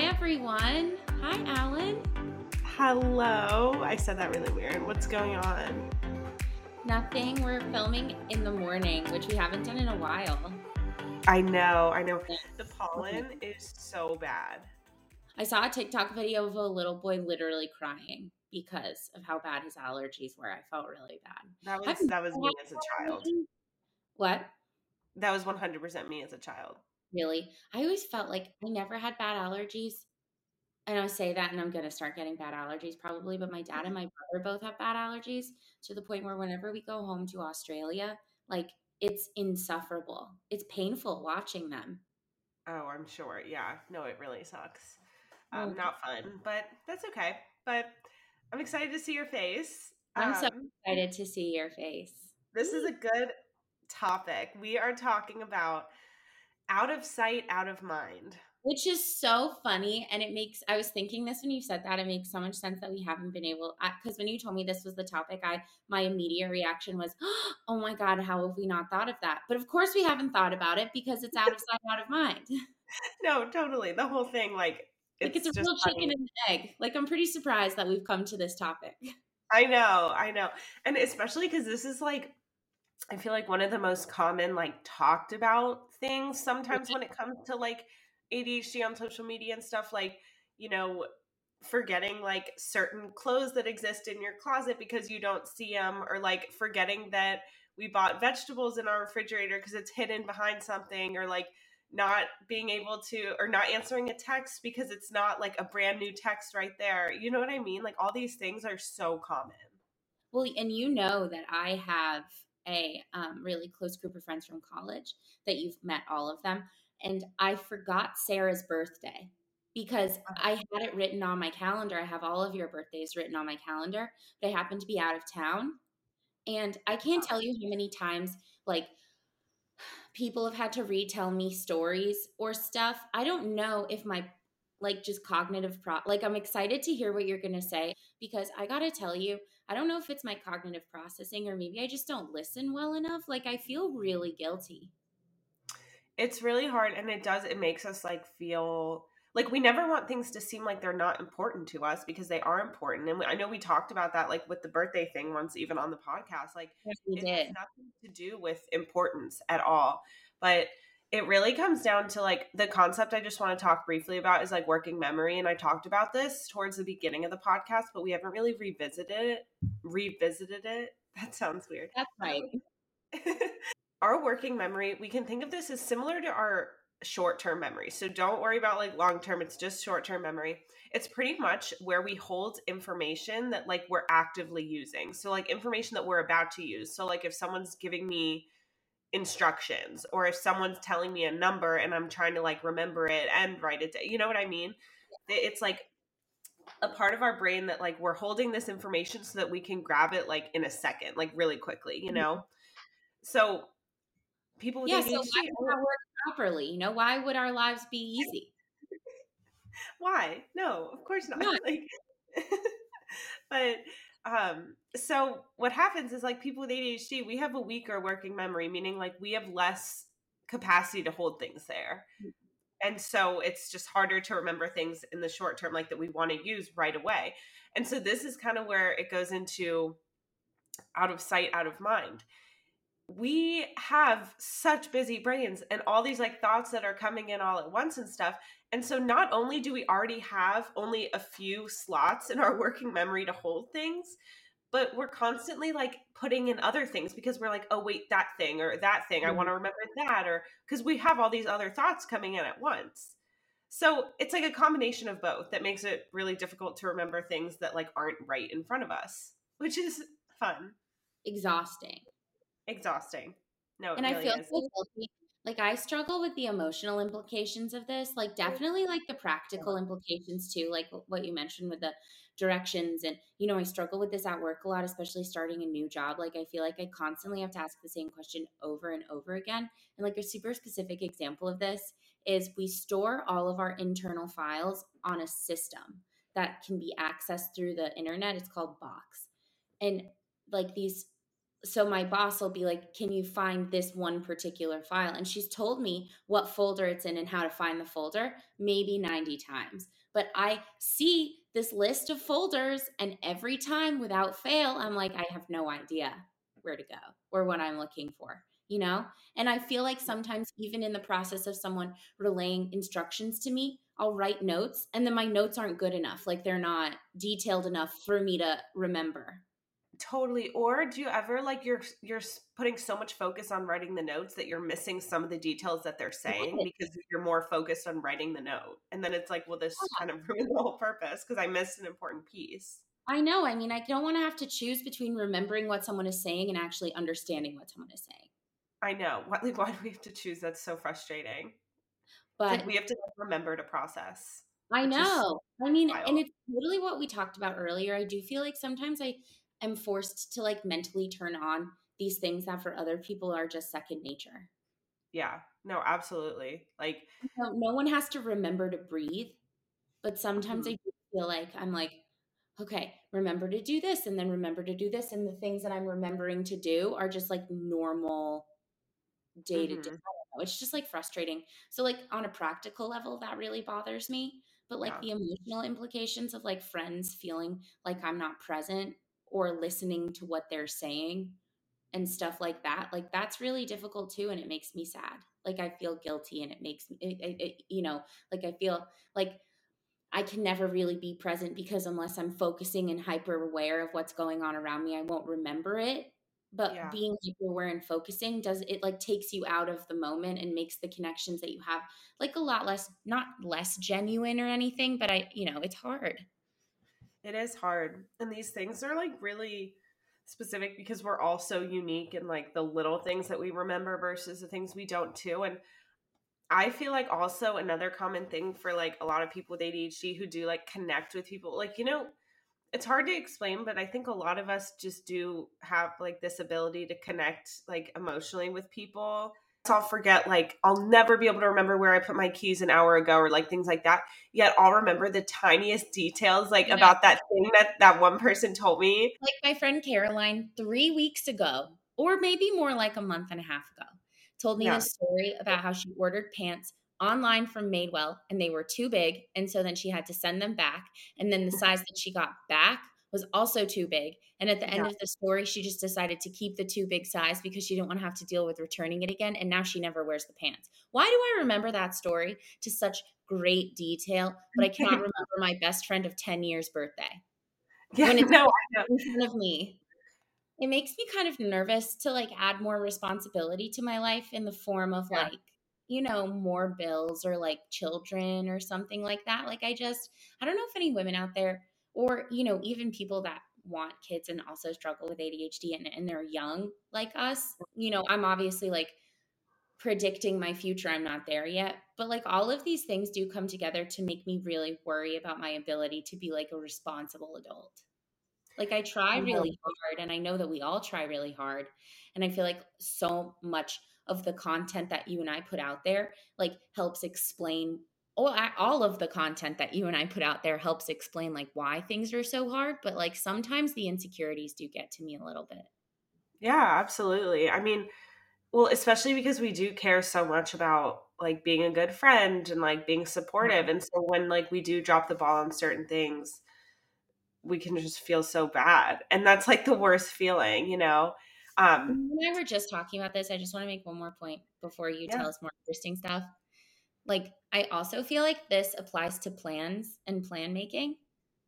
Hi, everyone. Hi, Alan. Hello. I said that really weird. What's going on? Nothing. We're filming in the morning, which we haven't done in a while. I know. I know. The pollen is so bad. I saw a TikTok video of a little boy literally crying because of how bad his allergies were. I felt really bad. That was that was me as a child. What? That was 100% me as a child. Really? I always felt like I never had bad allergies. And I say that and I'm going to start getting bad allergies probably, but my dad and my brother both have bad allergies to the point where whenever we go home to Australia, like it's insufferable. It's painful watching them. Oh, I'm sure. Yeah. No, it really sucks. Um, not fun, but that's okay. But I'm excited to see your face. I'm so Um, excited to see your face. this is a good topic. We are talking about out of sight, out of mind. Which is so funny. And it makes, I was thinking this when you said that, it makes so much sense that we haven't been able, because when you told me this was the topic, I, my immediate reaction was, oh my God, how have we not thought of that? But of course we haven't thought about it because it's out of sight, out of mind. No, totally. The whole thing, like, like it's a real funny. chicken and egg. Like I'm pretty surprised that we've come to this topic. I know, I know. And especially because this is like, I feel like one of the most common, like, talked about things sometimes mm-hmm. when it comes to like ADHD on social media and stuff, like, you know, forgetting like certain clothes that exist in your closet because you don't see them, or like forgetting that we bought vegetables in our refrigerator because it's hidden behind something, or like, not being able to or not answering a text because it's not like a brand new text right there. You know what I mean? Like all these things are so common. Well, and you know that I have a um, really close group of friends from college that you've met all of them. And I forgot Sarah's birthday because I had it written on my calendar. I have all of your birthdays written on my calendar, but I happened to be out of town. And I can't tell you how many times, like, people have had to retell me stories or stuff. I don't know if my like just cognitive pro like I'm excited to hear what you're going to say because I got to tell you, I don't know if it's my cognitive processing or maybe I just don't listen well enough. Like I feel really guilty. It's really hard and it does it makes us like feel like we never want things to seem like they're not important to us because they are important. And I know we talked about that like with the birthday thing once even on the podcast like Yes, it has nothing to do with importance at all. But it really comes down to like the concept I just want to talk briefly about is like working memory. And I talked about this towards the beginning of the podcast, but we haven't really revisited it. Revisited it. That sounds weird. That's right. our working memory, we can think of this as similar to our short term memory. So don't worry about like long term, it's just short term memory. It's pretty much where we hold information that like we're actively using. So, like information that we're about to use. So, like if someone's giving me instructions or if someone's telling me a number and I'm trying to like remember it and write it, down, you know what I mean? It's like a part of our brain that like we're holding this information so that we can grab it like in a second, like really quickly, you mm-hmm. know? So people with Yeah, ADHD, so why would that work properly? You know, why would our lives be easy? why? No, of course not. Not. Like, but um, so what happens is like people with ADHD, we have a weaker working memory, meaning like we have less capacity to hold things there. And so it's just harder to remember things in the short term, like that we want to use right away. And so this is kind of where it goes into out of sight, out of mind. We have such busy brains and all these like thoughts that are coming in all at once and stuff. And so not only do we already have only a few slots in our working memory to hold things, but we're constantly like putting in other things because we're like, oh, wait, that thing or that thing, I mm-hmm. want to remember that, or because we have all these other thoughts coming in at once. So it's like a combination of both that makes it really difficult to remember things that like aren't right in front of us, which is fun, Exhausting. Exhausting. No, it and I feel so guilty. Like I struggle with the emotional implications of this. Like definitely like the practical implications too, like what you mentioned with the directions and you know, I struggle with this at work a lot, especially starting a new job. Like I feel like I constantly have to ask the same question over and over again. And like a super specific example of this is we store all of our internal files on a system that can be accessed through the internet. It's called Box. And like these so my boss will be like, "Can you find this one particular file?" And she's told me what folder it's in and how to find the folder maybe 90 times. But I see this list of folders and every time without fail, I'm like, I have no idea where to go or what I'm looking for, you know? And I feel like sometimes even in the process of someone relaying instructions to me, I'll write notes and then my notes aren't good enough. Like they're not detailed enough for me to remember totally or do you ever like you're you're putting so much focus on writing the notes that you're missing some of the details that they're saying because you're more focused on writing the note and then it's like well this yeah. kind of ruined the whole purpose because i missed an important piece i know i mean i don't want to have to choose between remembering what someone is saying and actually understanding what someone is saying i know why, like, why do we have to choose that's so frustrating but like we have to remember to process I know. I mean, wild. and it's totally what we talked about earlier. I do feel like sometimes I am forced to like mentally turn on these things that for other people are just second nature. Yeah, no, absolutely. Like, no, no one has to remember to breathe, but sometimes mm-hmm. I feel like I'm like, okay, remember to do this and then remember to do this. And the things that I'm remembering to do are just like normal day to day. Mm-hmm. It's just like frustrating. So, like, on a practical level, that really bothers me. But like yeah. the emotional implications of like friends feeling like I'm not present or listening to what they're saying and stuff like that like that's really difficult too and it makes me sad. Like i feel guilty and it makes me it, it, you know like i feel like i can never really be present because unless i'm focusing and hyper aware of what's going on around me i won't remember it. But yeah. being hyper aware and focusing does it like takes you out of the moment and makes the connections that you have like a lot less not less genuine or anything but i you know it's hard it is hard. And these things are like really specific because we're all so unique in like the little things that we remember versus the things we don't too. And I feel like also another common thing for like a lot of people with ADHD who do like connect with people, like, you know, it's hard to explain, but I think a lot of us just do have like this ability to connect like emotionally with people I'll forget, like, I'll never be able to remember where I put my keys an hour ago or like things like that. Yet I'll remember the tiniest details, like yeah. about that thing that that one person told me. Like my friend Caroline, three weeks ago, or maybe more like a month and a half ago, told me yeah. this story about how she ordered pants online from Madewell and they were too big. And so then she had to send them back. And then the mm-hmm. size that she got back was also too big. And at the end yeah. of the story, she just decided to keep the too big size because she didn't want to have to deal with returning it again. And now she never wears the pants. Why do I remember that story to such great detail, but I cannot remember my best friend of 10 years birthday? Yeah, when it's no, in front of me. It makes me kind of nervous to like add more responsibility to my life in the form of yeah. like, you know, more bills or like children or something like that. Like, I just, I don't know if any women out there or you know even people that want kids and also struggle with ADHD and, and they're young like us you know i'm obviously like predicting my future i'm not there yet but like all of these things do come together to make me really worry about my ability to be like a responsible adult. Like i try really hard and i know that we all try really hard and i feel like so much of the content that you and i put out there like helps explain all, of the content that you and I put out there helps explain like why things are so hard, but like sometimes the insecurities do get to me a little bit. Yeah, absolutely. I mean, well, especially because we do care so much about like being a good friend and like being supportive. And so when like we do drop the ball on certain things, we can just feel so bad. And that's like the worst feeling, you know? Um when I were just talking about this, I just want to make one more point before you yeah. tell us more interesting stuff like I also feel like this applies to plans and plan making.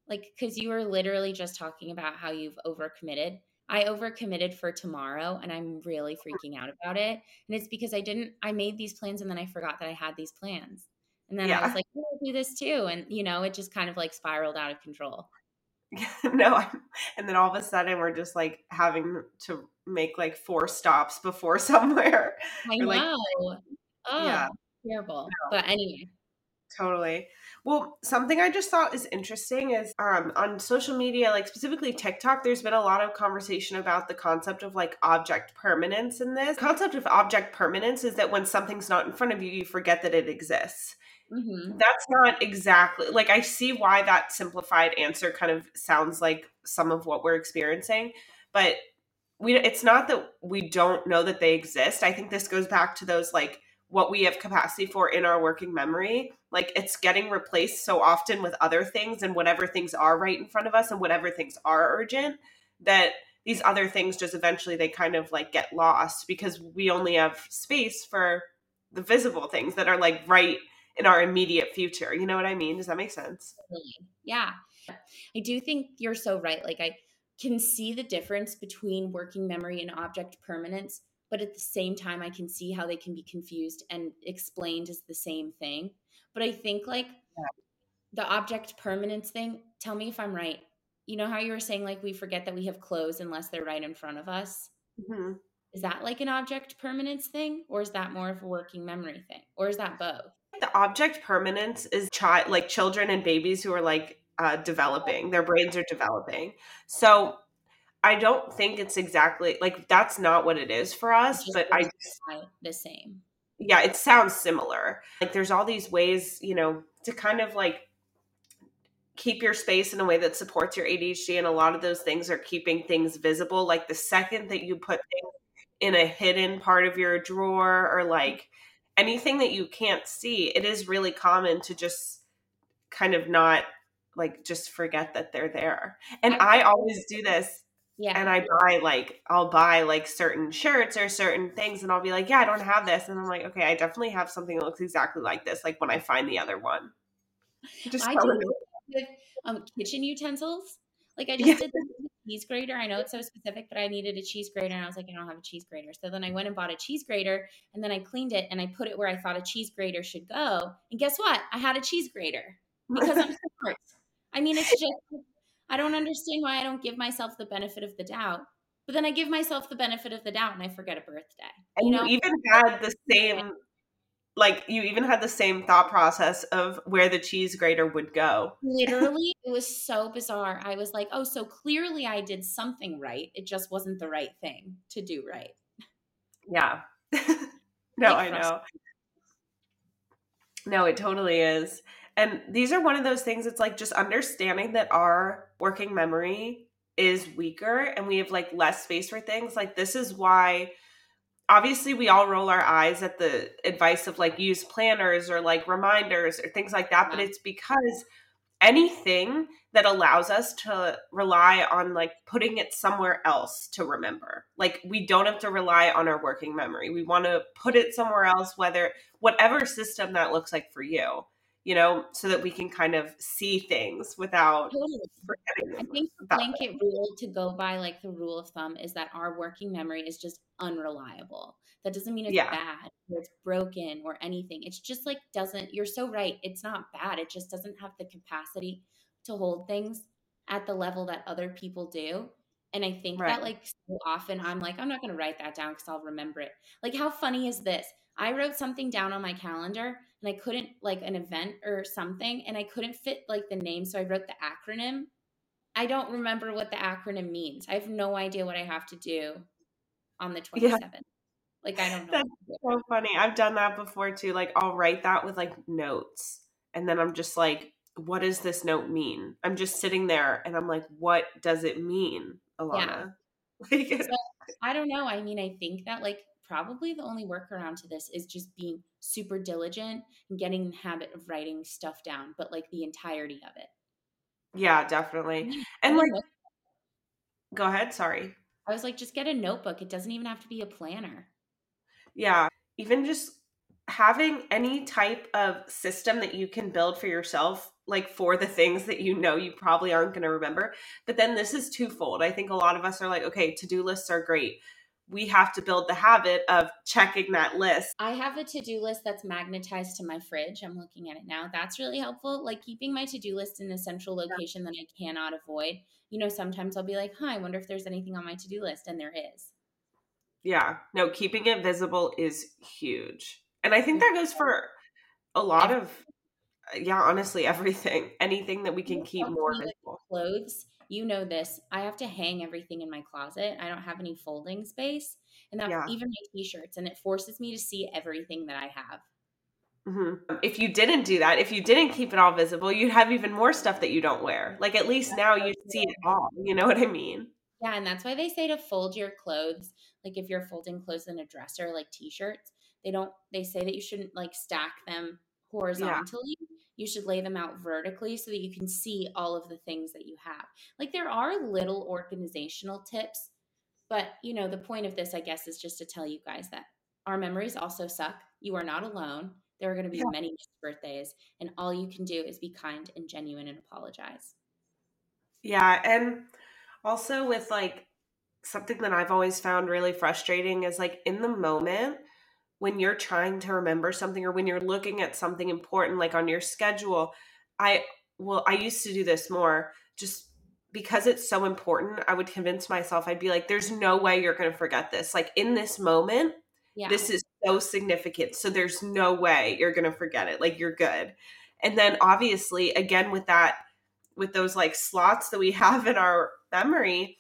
Like cuz you were literally just talking about how you've overcommitted. I overcommitted for tomorrow and I'm really freaking out about it. And it's because I didn't I made these plans and then I forgot that I had these plans. And then yeah. I was like, oh, I'll do this too. And you know, it just kind of like spiraled out of control. no, I'm, and then all of a sudden we're just like having to make like four stops before somewhere. I know. Like, oh, yeah terrible. No. But anyway. Totally. Well, something I just thought is interesting is um, on social media, like specifically TikTok, there's been a lot of conversation about the concept of like object permanence in this. The concept of object permanence is that when something's not in front of you, you forget that it exists. Mm-hmm. That's not exactly like I see why that simplified answer kind of sounds like some of what we're experiencing, but we it's not that we don't know that they exist. I think this goes back to those like what we have capacity for in our working memory. Like it's getting replaced so often with other things and whatever things are right in front of us and whatever things are urgent that these other things just eventually they kind of like get lost because we only have space for the visible things that are like right in our immediate future. You know what I mean? Does that make sense? Yeah. I do think you're so right. Like I can see the difference between working memory and object permanence, but at the same time I can see how they can be confused and explained as the same thing. But I think like yeah. the object permanence thing, tell me if I'm right. You know how you were saying like we forget that we have clothes unless they're right in front of us? Mm-hmm. Is that like an object permanence thing or is that more of a working memory thing? Or is that both? The object permanence is child like children and babies who are like uh, developing. Their brains are developing. So I don't think it's exactly like that's not what it is for us, but I just the same. Yeah, it sounds similar. Like there's all these ways, you know, to kind of like keep your space in a way that supports your ADHD and a lot of those things are keeping things visible. Like the second that you put things in a hidden part of your drawer or like anything that you can't see, it is really common to just kind of not like just forget that they're there. And I always do this. Yeah. And I buy like I'll buy like certain shirts or certain things and I'll be like, yeah, I don't have this. And I'm like, okay, I definitely have something that looks exactly like this, like when I find the other one. Just I do with um kitchen utensils. Like I just yeah. did the cheese grater. I know it's so specific, but I needed a cheese grater and I was like, I don't have a cheese grater. So then I went and bought a cheese grater and then I cleaned it and I put it where I thought a cheese grater should go. And guess what? I had a cheese grater because I'm smart. I mean, it's just, I don't understand why I don't give myself the benefit of the doubt. But then I give myself the benefit of the doubt and I forget a birthday. And you, know? you even had the same, like, you even had the same thought process of where the cheese grater would go. Literally, it was so bizarre. I was like, oh, so clearly I did something right. It just wasn't the right thing to do right. Yeah. no, I know. No, it totally is. And these are one of those things it's like just understanding that our working memory is weaker and we have like less space for things. Like this is why obviously we all roll our eyes at the advice of like use planners or like reminders or things like that, but it's because anything that allows us to rely on like putting it somewhere else to remember. Like we don't have to rely on our working memory. We want to put it somewhere else whether whatever system that looks like for you you know, so that we can kind of see things without totally. forgetting. I think the blanket rule to go by, like the rule of thumb, is that our working memory is just unreliable. That doesn't mean it's yeah. bad or it's broken or anything. It's just like doesn't, you're so right. It's not bad. It just doesn't have the capacity to hold things at the level that other people do. And I think right. that like so often I'm like, I'm not going to write that down because I'll remember it. Like, how funny is this? I wrote something down on my calendar and I couldn't like an event or something and I couldn't fit like the name. So I wrote the acronym. I don't remember what the acronym means. I have no idea what I have to do on the 27th. Yeah. Like I don't know. That's so funny. I've done that before too. Like I'll write that with like notes and then I'm just like, what does this note mean? I'm just sitting there and I'm like, what does it mean, Alana? Yeah. so, I don't know. I mean, I think that like probably the only workaround to this is just being super diligent and getting the habit of writing stuff down, but like the entirety of it. Yeah, definitely. And like, go ahead. Sorry. I was like, just get a notebook. It doesn't even have to be a planner. Yeah. Even just having any type of system that you can build for yourself, like for the things that you know you probably aren't going to remember. But then this is twofold. I think a lot of us are like, okay, to do lists are great we have to build the habit of checking that list. I have a to do list that's magnetized to my fridge. I'm looking at it now. That's really helpful. Like keeping my to do list in a central location yeah. that I cannot avoid. You know, sometimes I'll be like, huh, I wonder if there's anything on my to do list. And there is. Yeah. No, keeping it visible is huge. And I think that goes for a lot of, yeah, honestly, everything. Anything that we can keep more visible. Clothes you know this. I have to hang everything in my closet. I don't have any folding space, and that's yeah. even my t-shirts, and it forces me to see everything that I have. Mm-hmm. If you didn't do that, if you didn't keep it all visible, you'd have even more stuff that you don't wear. Like at least now you see it all. You know what I mean? Yeah, and that's why they say to fold your clothes. Like if you're folding clothes in a dresser, like t-shirts, they don't. They say that you shouldn't like stack them horizontally. You should lay them out vertically so that you can see all of the things that you have. Like there are little organizational tips, but you know the point of this, I guess, is just to tell you guys that our memories also suck. You are not alone. There are going to be yeah. many birthdays, and all you can do is be kind and genuine and apologize. Yeah, and also with like something that I've always found really frustrating is like in the moment when you're trying to remember something or when you're looking at something important like on your schedule, I well I used to do this more just because it's so important, I would convince myself I'd be like there's no way you're going to forget this. Like in this moment, yeah. this is so significant. So there's no way you're going to forget it. Like you're good. And then obviously again with that with those like slots that we have in our memory,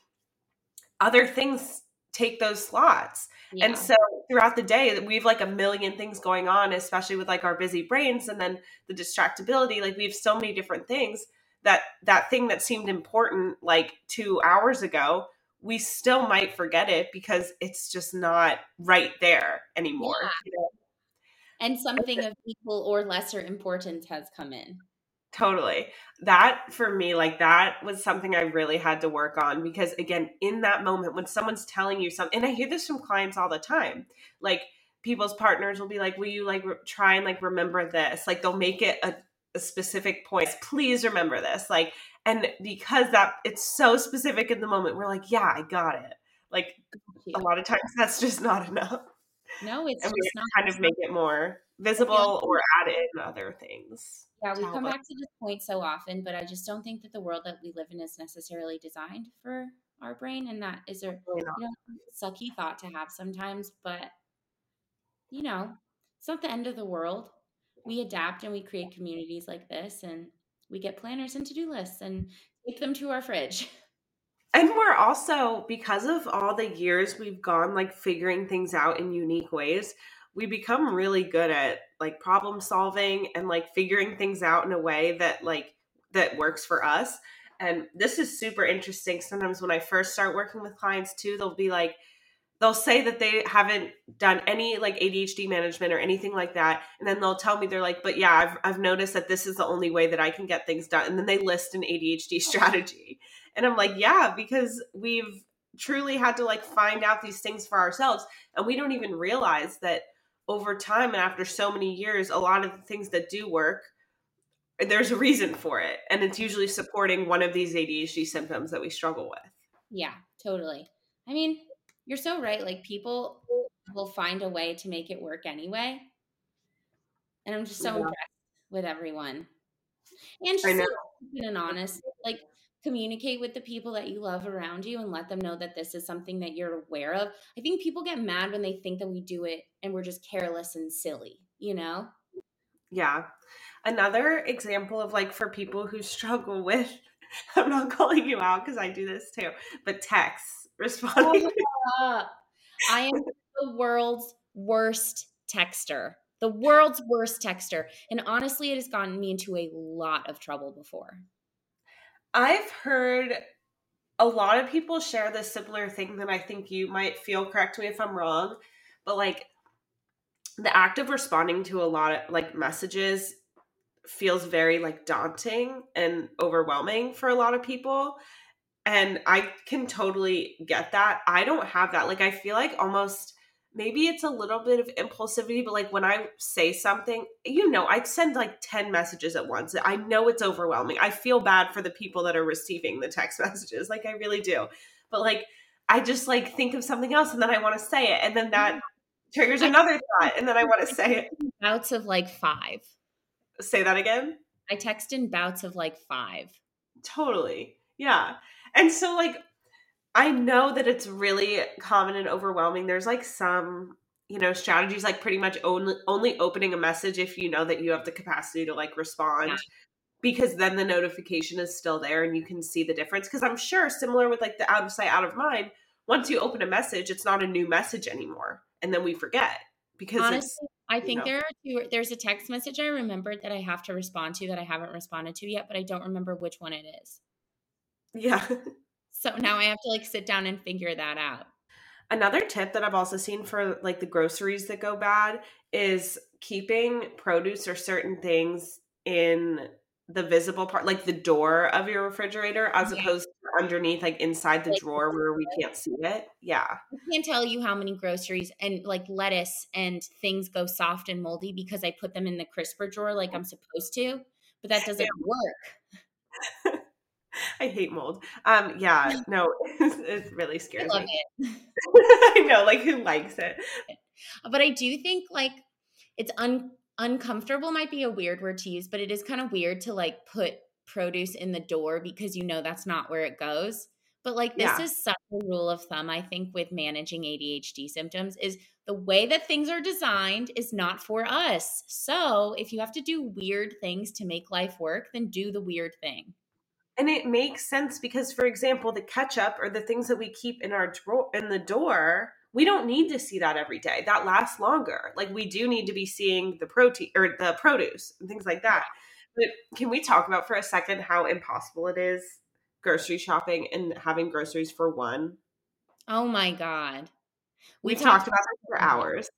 other things take those slots. Yeah. And so throughout the day, we have like a million things going on, especially with like our busy brains and then the distractibility. Like we have so many different things that that thing that seemed important like two hours ago, we still might forget it because it's just not right there anymore. Yeah. You know? And something of equal or lesser importance has come in. Totally. That for me, like that was something I really had to work on because, again, in that moment when someone's telling you something, and I hear this from clients all the time, like people's partners will be like, Will you like re- try and like remember this? Like they'll make it a, a specific point. Please remember this. Like, and because that it's so specific in the moment, we're like, Yeah, I got it. Like a lot of times that's just not enough. No, it's and we not kind of make it more visible or add in other things. Yeah, we come back to this point so often, but I just don't think that the world that we live in is necessarily designed for our brain, and that is a you know, sucky thought to have sometimes. But you know, it's not the end of the world. We adapt and we create communities like this, and we get planners and to do lists and take them to our fridge. And we're also because of all the years we've gone like figuring things out in unique ways, we become really good at like problem solving and like figuring things out in a way that like that works for us. And this is super interesting. Sometimes when i first start working with clients too they'll be like they'll say that they haven't done any like adhd management or anything like that. And then they'll tell me they're like but yeah i've, I've noticed that this is the only way that i can get things done. And then they list an adhd strategy. And i'm like yeah because we've truly had to like find out these things for ourselves. And we don't even realize that over time and after so many years, a lot of the things that do work, there's a reason for it. And it's usually supporting one of these ADHD symptoms that we struggle with. Yeah, totally. I mean, you're so right. Like people will find a way to make it work anyway. And I'm just so yeah. impressed with everyone. And just so open and honest. Like communicate with the people that you love around you and let them know that this is something that you're aware of. I think people get mad when they think that we do it and we're just careless and silly, you know? Yeah. Another example of like for people who struggle with, I'm not calling you out because I do this too, but texts responding. Oh, I am the world's worst texter. The world's worst texter. And honestly, it has gotten me into a lot of trouble before. I've heard a lot of people share this similar thing that I think you might feel correct me if I'm wrong, but like the act of responding to a lot of like messages feels very like daunting and overwhelming for a lot of people. And I can totally get that. I don't have that. Like I feel like almost maybe it's a little bit of impulsivity, but like when I say something, you know, I send like 10 messages at once. I know it's overwhelming. I feel bad for the people that are receiving the text messages. Like I really do. But like I just like think of something else and then I want to say it. And then that triggers another thought and then I want to say it. Bouts of like five. Say that again. I text in bouts of like five. Totally. Yeah. And so like I know that it's really common and overwhelming. There's like some, you know, strategies like pretty much only only opening a message if you know that you have the capacity to like respond. Yeah. Because then the notification is still there and you can see the difference. Because I'm sure, similar with like the out of sight, out of mind, once you open a message, it's not a new message anymore. And then we forget because honestly, I think know. there are two. There's a text message I remembered that I have to respond to that I haven't responded to yet, but I don't remember which one it is. Yeah. So now I have to like sit down and figure that out. Another tip that I've also seen for like the groceries that go bad is keeping produce or certain things in the visible part, like the door of your refrigerator, as yeah. opposed to underneath, like inside the like, drawer where we can't see it. Yeah. I can't tell you how many groceries and like lettuce and things go soft and moldy because I put them in the crisper drawer like I'm supposed to, but that doesn't yeah. work. I hate mold. Um, yeah, no, it really scares I me. It. I know, like who likes it? But I do think like it's un uncomfortable might be a weird word to use, but it is kind of weird to like put produce in the door because you know that's not where it goes. But like this yeah. is such a rule of thumb, I think, with managing ADHD symptoms is the way that things are designed is not for us. So if you have to do weird things to make life work, then do the weird thing. And it makes sense because, for example, the ketchup or the things that we keep in our drawer in the door we don't need to see that every day. That lasts longer. Like we do need to be seeing the protein or the produce and things like that. But can we talk about for a second how impossible it is grocery shopping and having groceries for one? Oh my god. We've, We've talked, talked about this for hours.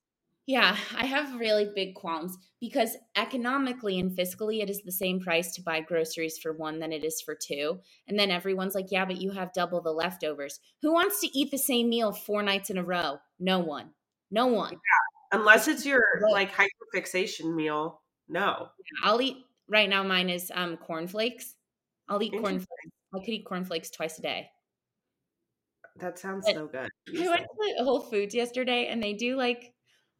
Yeah, I have really big qualms because economically and fiscally, it is the same price to buy groceries for one than it is for two. And then everyone's like, yeah, but you have double the leftovers. Who wants to eat the same meal four nights in a row? No one. No one. Yeah, unless it's your like hyperfixation meal. No. I'll eat right now. Mine is um cornflakes. I'll eat cornflakes. I could eat cornflakes twice a day. That sounds but so good. I went to Whole Foods yesterday and they do like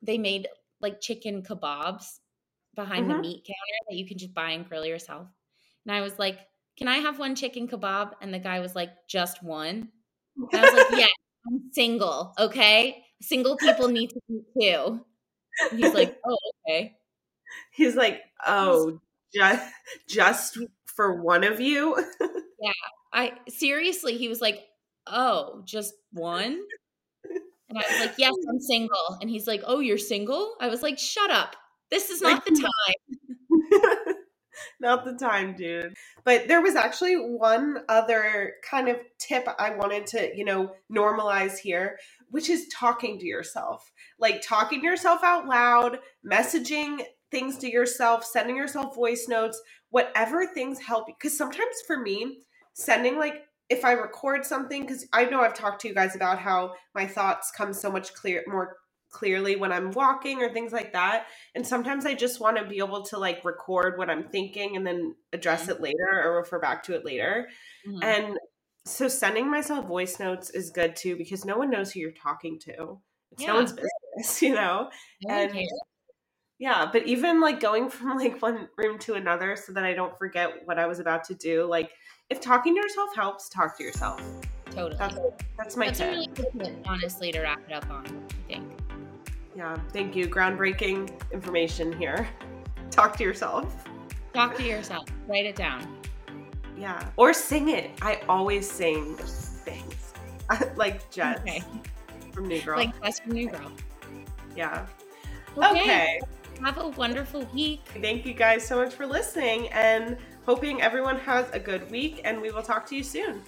they made like chicken kebabs behind mm-hmm. the meat counter that you can just buy and grill yourself. And I was like, "Can I have one chicken kebab?" And the guy was like, "Just one." And I was like, "Yeah, I'm single. Okay, single people need to eat too." And he's like, "Oh, okay." He's like, "Oh, just just for one of you." yeah, I seriously. He was like, "Oh, just one." And I was like, Yes, I'm single. And he's like, Oh, you're single? I was like, Shut up. This is not the time. not the time, dude. But there was actually one other kind of tip I wanted to, you know, normalize here, which is talking to yourself. Like talking to yourself out loud, messaging things to yourself, sending yourself voice notes, whatever things help. You. Because sometimes for me, sending like if I record something, because I know I've talked to you guys about how my thoughts come so much clear, more clearly when I'm walking or things like that. And sometimes I just want to be able to like record what I'm thinking and then address mm-hmm. it later or refer back to it later. Mm-hmm. And so sending myself voice notes is good too because no one knows who you're talking to. It's yeah. no one's business, you know? and yeah, but even like going from like one room to another so that I don't forget what I was about to do, like if talking to yourself helps, talk to yourself. Totally. That's, that's my that's tip. a really good tip, honestly, to wrap it up on, I think. Yeah, thank you. Groundbreaking information here. Talk to yourself. Talk to yourself. Write it down. Yeah. Or sing it. I always sing things. like Jess okay. from New Girl. Like Jess from New Girl. Yeah. Okay. okay. Have a wonderful week. Thank you guys so much for listening and hoping everyone has a good week and we will talk to you soon.